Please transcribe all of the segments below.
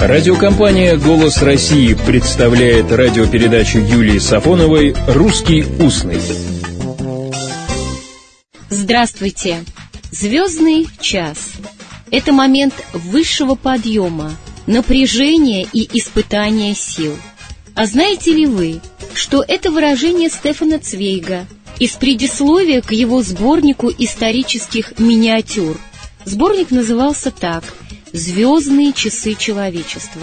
Радиокомпания «Голос России» представляет радиопередачу Юлии Сафоновой «Русский устный». Здравствуйте! Звездный час – это момент высшего подъема, напряжения и испытания сил. А знаете ли вы, что это выражение Стефана Цвейга из предисловия к его сборнику исторических миниатюр? Сборник назывался так – «Звездные часы человечества».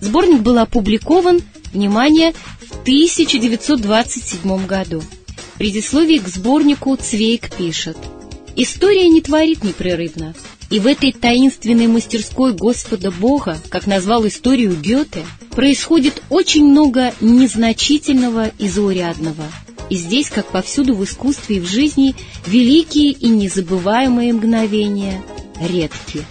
Сборник был опубликован, внимание, в 1927 году. В предисловии к сборнику Цвейк пишет «История не творит непрерывно, и в этой таинственной мастерской Господа Бога, как назвал историю Гёте, происходит очень много незначительного и заурядного. И здесь, как повсюду в искусстве и в жизни, великие и незабываемые мгновения редки.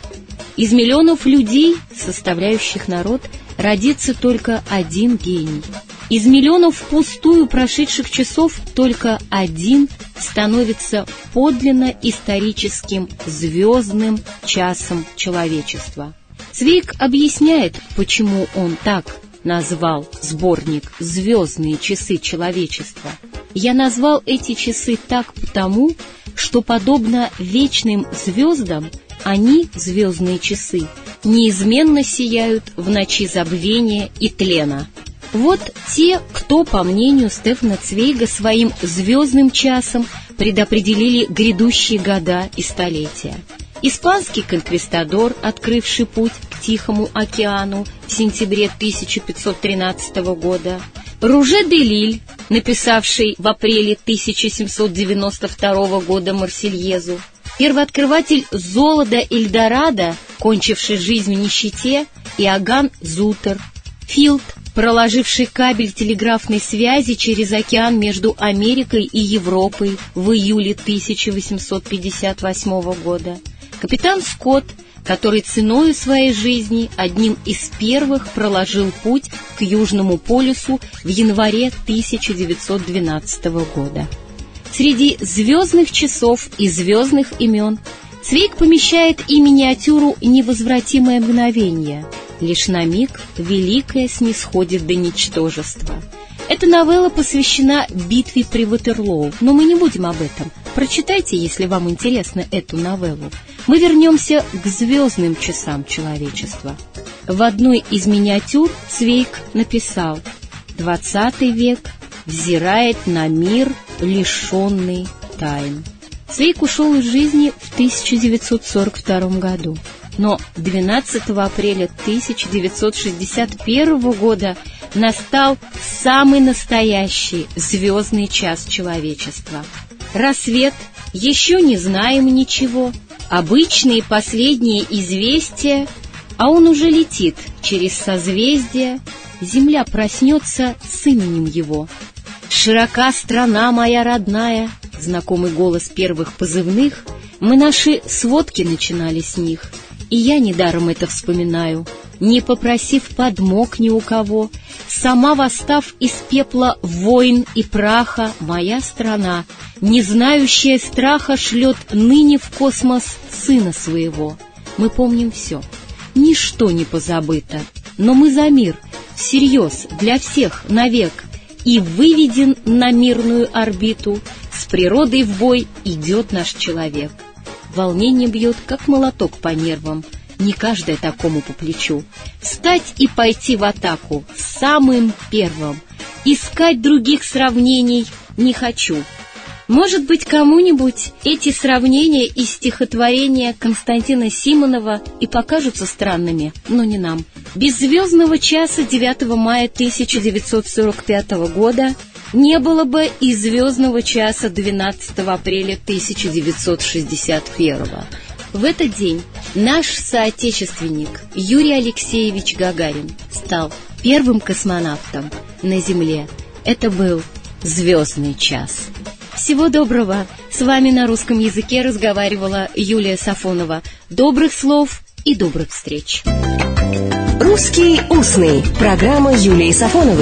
Из миллионов людей, составляющих народ, родится только один гений. Из миллионов впустую прошедших часов только один становится подлинно историческим звездным часом человечества. Цвейк объясняет, почему он так назвал сборник «Звездные часы человечества». Я назвал эти часы так потому, что, подобно вечным звездам, они, звездные часы, неизменно сияют в ночи забвения и тлена. Вот те, кто, по мнению Стефана Цвейга, своим звездным часом предопределили грядущие года и столетия. Испанский конквистадор, открывший путь к Тихому океану в сентябре 1513 года, Руже де Лиль, написавший в апреле 1792 года Марсельезу, первооткрыватель золота Эльдорадо, кончивший жизнь в нищете, Иоганн Зутер, Филд, проложивший кабель телеграфной связи через океан между Америкой и Европой в июле 1858 года, капитан Скотт, который ценой своей жизни одним из первых проложил путь к Южному полюсу в январе 1912 года. Среди звездных часов и звездных имен Цвейк помещает и миниатюру «Невозвратимое мгновение». Лишь на миг великое снисходит до ничтожества. Эта новелла посвящена битве при Ватерлоу, но мы не будем об этом. Прочитайте, если вам интересна эту новеллу. Мы вернемся к звездным часам человечества. В одной из миниатюр Цвейк написал «20 век взирает на мир – лишенный тайн. Цвейк ушел из жизни в 1942 году, но 12 апреля 1961 года настал самый настоящий звездный час человечества. Рассвет, еще не знаем ничего, обычные последние известия, а он уже летит через созвездие, Земля проснется с именем его — Широка страна моя родная, знакомый голос первых позывных, мы наши сводки начинали с них, и я недаром это вспоминаю, не попросив подмог ни у кого, сама восстав из пепла войн и праха, моя страна, не знающая страха, шлет ныне в космос сына своего. Мы помним все, ничто не позабыто, но мы за мир, всерьез, для всех, навек, и выведен на мирную орбиту, с природой в бой идет наш человек. Волнение бьет, как молоток по нервам, не каждое такому по плечу. Встать и пойти в атаку самым первым, искать других сравнений не хочу — может быть, кому-нибудь эти сравнения из стихотворения Константина Симонова и покажутся странными, но не нам. Без звездного часа 9 мая 1945 года не было бы и звездного часа 12 апреля 1961 В этот день наш соотечественник Юрий Алексеевич Гагарин стал первым космонавтом на Земле. Это был звездный час. Всего доброго! С вами на русском языке разговаривала Юлия Сафонова. Добрых слов и добрых встреч! «Русский устный» – программа Юлии Сафоновой.